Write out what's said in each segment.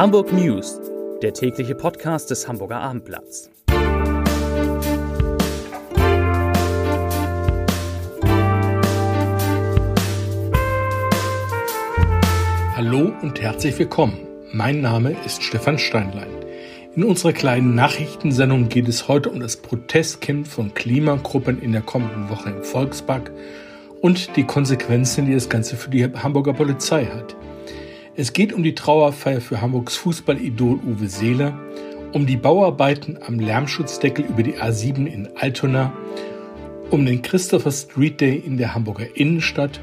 Hamburg News, der tägliche Podcast des Hamburger Abendblatts. Hallo und herzlich willkommen. Mein Name ist Stefan Steinlein. In unserer kleinen Nachrichtensendung geht es heute um das Protestcamp von Klimagruppen in der kommenden Woche im Volkspark und die Konsequenzen, die das Ganze für die Hamburger Polizei hat. Es geht um die Trauerfeier für Hamburgs Fußballidol Uwe Seeler, um die Bauarbeiten am Lärmschutzdeckel über die A7 in Altona, um den Christopher Street Day in der Hamburger Innenstadt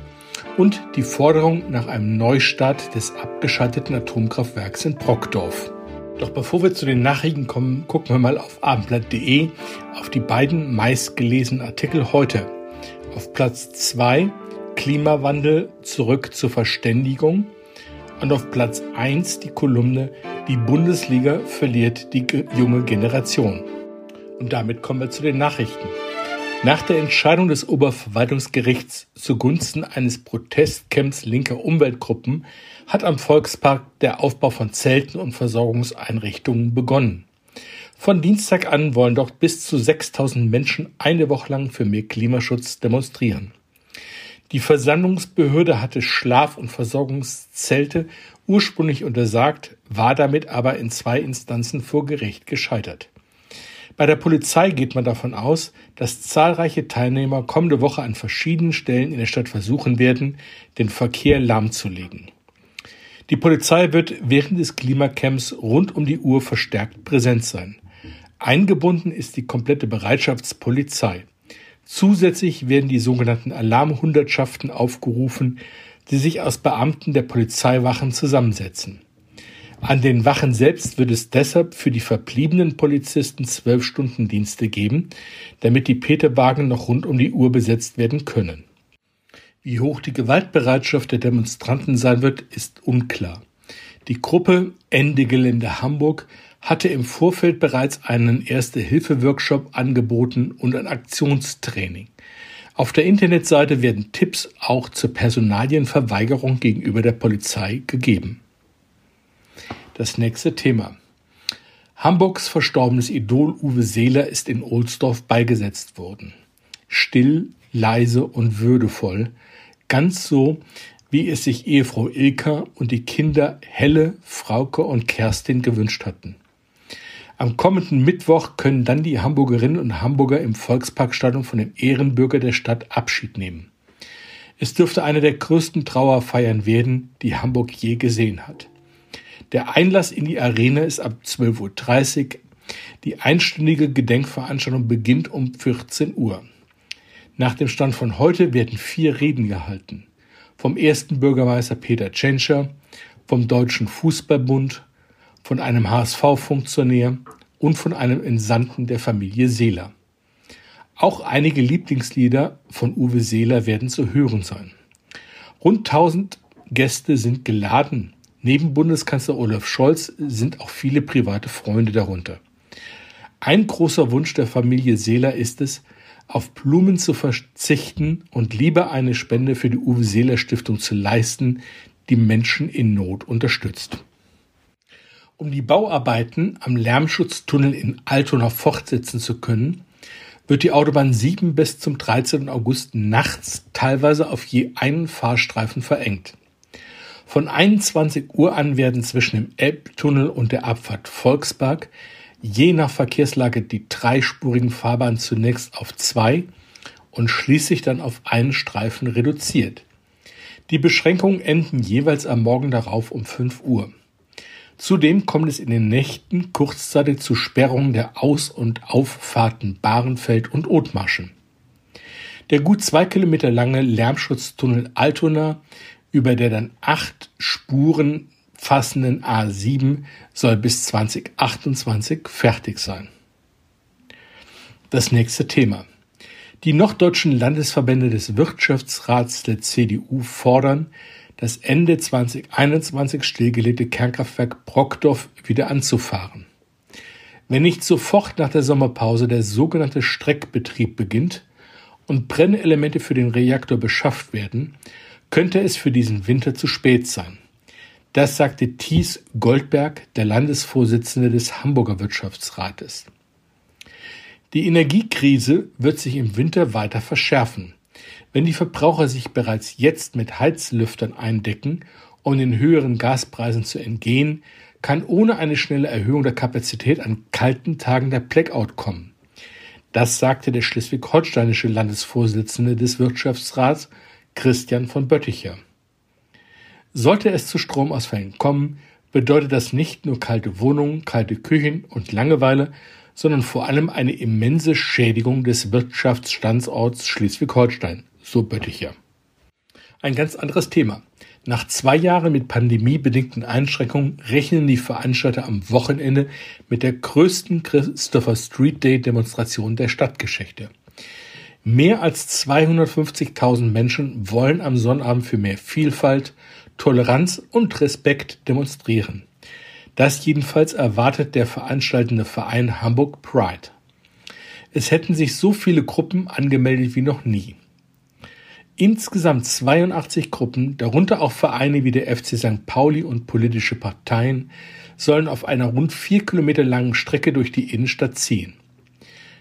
und die Forderung nach einem Neustart des abgeschalteten Atomkraftwerks in Brockdorf. Doch bevor wir zu den Nachrichten kommen, gucken wir mal auf abendblatt.de auf die beiden meistgelesenen Artikel heute. Auf Platz 2 Klimawandel zurück zur Verständigung und auf Platz 1 die Kolumne Die Bundesliga verliert die junge Generation. Und damit kommen wir zu den Nachrichten. Nach der Entscheidung des Oberverwaltungsgerichts zugunsten eines Protestcamps linker Umweltgruppen hat am Volkspark der Aufbau von Zelten und Versorgungseinrichtungen begonnen. Von Dienstag an wollen dort bis zu 6000 Menschen eine Woche lang für mehr Klimaschutz demonstrieren. Die Versammlungsbehörde hatte Schlaf- und Versorgungszelte ursprünglich untersagt, war damit aber in zwei Instanzen vor Gericht gescheitert. Bei der Polizei geht man davon aus, dass zahlreiche Teilnehmer kommende Woche an verschiedenen Stellen in der Stadt versuchen werden, den Verkehr lahmzulegen. Die Polizei wird während des Klimacamps rund um die Uhr verstärkt präsent sein. Eingebunden ist die komplette Bereitschaftspolizei. Zusätzlich werden die sogenannten Alarmhundertschaften aufgerufen, die sich aus Beamten der Polizeiwachen zusammensetzen. An den Wachen selbst wird es deshalb für die verbliebenen Polizisten zwölf Stunden Dienste geben, damit die Peterwagen noch rund um die Uhr besetzt werden können. Wie hoch die Gewaltbereitschaft der Demonstranten sein wird, ist unklar. Die Gruppe Ende Gelände Hamburg hatte im Vorfeld bereits einen Erste-Hilfe-Workshop angeboten und ein Aktionstraining. Auf der Internetseite werden Tipps auch zur Personalienverweigerung gegenüber der Polizei gegeben. Das nächste Thema. Hamburgs verstorbenes Idol Uwe Seeler ist in Ohlsdorf beigesetzt worden. Still, leise und würdevoll, ganz so, wie es sich Ehefrau Ilka und die Kinder Helle, Frauke und Kerstin gewünscht hatten. Am kommenden Mittwoch können dann die Hamburgerinnen und Hamburger im Volksparkstadion von dem Ehrenbürger der Stadt Abschied nehmen. Es dürfte eine der größten Trauerfeiern werden, die Hamburg je gesehen hat. Der Einlass in die Arena ist ab 12.30 Uhr. Die einstündige Gedenkveranstaltung beginnt um 14 Uhr. Nach dem Stand von heute werden vier Reden gehalten. Vom ersten Bürgermeister Peter Tschentscher, vom Deutschen Fußballbund, von einem HSV-Funktionär und von einem Entsandten der Familie Seeler. Auch einige Lieblingslieder von Uwe Seeler werden zu hören sein. Rund 1000 Gäste sind geladen. Neben Bundeskanzler Olaf Scholz sind auch viele private Freunde darunter. Ein großer Wunsch der Familie Seeler ist es, auf Blumen zu verzichten und lieber eine Spende für die Uwe Seeler Stiftung zu leisten, die Menschen in Not unterstützt. Um die Bauarbeiten am Lärmschutztunnel in Altona fortsetzen zu können, wird die Autobahn 7 bis zum 13. August nachts teilweise auf je einen Fahrstreifen verengt. Von 21 Uhr an werden zwischen dem Elbtunnel und der Abfahrt Volkspark je nach Verkehrslage die dreispurigen Fahrbahnen zunächst auf zwei und schließlich dann auf einen Streifen reduziert. Die Beschränkungen enden jeweils am Morgen darauf um 5 Uhr. Zudem kommt es in den Nächten kurzzeitig zu Sperrungen der Aus- und Auffahrten Bahrenfeld und Othmarschen. Der gut zwei Kilometer lange Lärmschutztunnel Altona über der dann acht Spuren fassenden A7 soll bis 2028 fertig sein. Das nächste Thema. Die norddeutschen Landesverbände des Wirtschaftsrats der CDU fordern, das Ende 2021 stillgelegte Kernkraftwerk Brockdorf wieder anzufahren. Wenn nicht sofort nach der Sommerpause der sogenannte Streckbetrieb beginnt und Brennelemente für den Reaktor beschafft werden, könnte es für diesen Winter zu spät sein. Das sagte Thies Goldberg, der Landesvorsitzende des Hamburger Wirtschaftsrates. Die Energiekrise wird sich im Winter weiter verschärfen. Wenn die Verbraucher sich bereits jetzt mit Heizlüftern eindecken, um den höheren Gaspreisen zu entgehen, kann ohne eine schnelle Erhöhung der Kapazität an kalten Tagen der Blackout kommen. Das sagte der schleswig-holsteinische Landesvorsitzende des Wirtschaftsrats Christian von Bötticher. Sollte es zu Stromausfällen kommen, bedeutet das nicht nur kalte Wohnungen, kalte Küchen und Langeweile, sondern vor allem eine immense Schädigung des Wirtschaftsstandorts Schleswig-Holstein, so Bötticher. Ein ganz anderes Thema. Nach zwei Jahren mit pandemiebedingten Einschränkungen rechnen die Veranstalter am Wochenende mit der größten Christopher Street Day Demonstration der Stadtgeschichte. Mehr als 250.000 Menschen wollen am Sonnabend für mehr Vielfalt, Toleranz und Respekt demonstrieren. Das jedenfalls erwartet der veranstaltende Verein Hamburg Pride. Es hätten sich so viele Gruppen angemeldet wie noch nie. Insgesamt 82 Gruppen, darunter auch Vereine wie der FC St. Pauli und politische Parteien, sollen auf einer rund vier Kilometer langen Strecke durch die Innenstadt ziehen.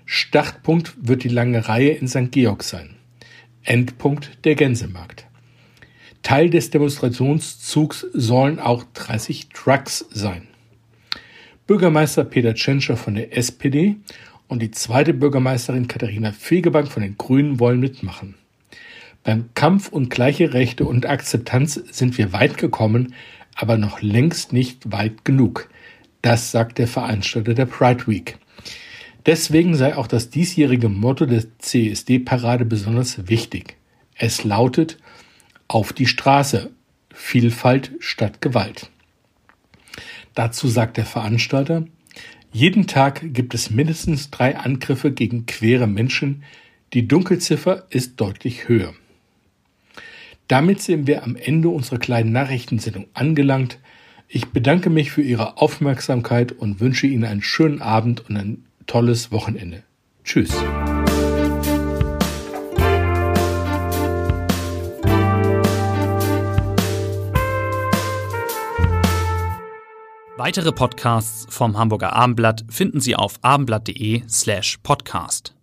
Startpunkt wird die lange Reihe in St. Georg sein. Endpunkt der Gänsemarkt. Teil des Demonstrationszugs sollen auch 30 Trucks sein. Bürgermeister Peter Tschentscher von der SPD und die zweite Bürgermeisterin Katharina Fegebank von den Grünen wollen mitmachen. Beim Kampf um gleiche Rechte und Akzeptanz sind wir weit gekommen, aber noch längst nicht weit genug. Das sagt der Veranstalter der Pride Week. Deswegen sei auch das diesjährige Motto der CSD-Parade besonders wichtig. Es lautet Auf die Straße. Vielfalt statt Gewalt. Dazu sagt der Veranstalter, jeden Tag gibt es mindestens drei Angriffe gegen queere Menschen. Die Dunkelziffer ist deutlich höher. Damit sind wir am Ende unserer kleinen Nachrichtensendung angelangt. Ich bedanke mich für Ihre Aufmerksamkeit und wünsche Ihnen einen schönen Abend und ein tolles Wochenende. Tschüss. Weitere Podcasts vom Hamburger Abendblatt finden Sie auf abendblatt.de slash podcast.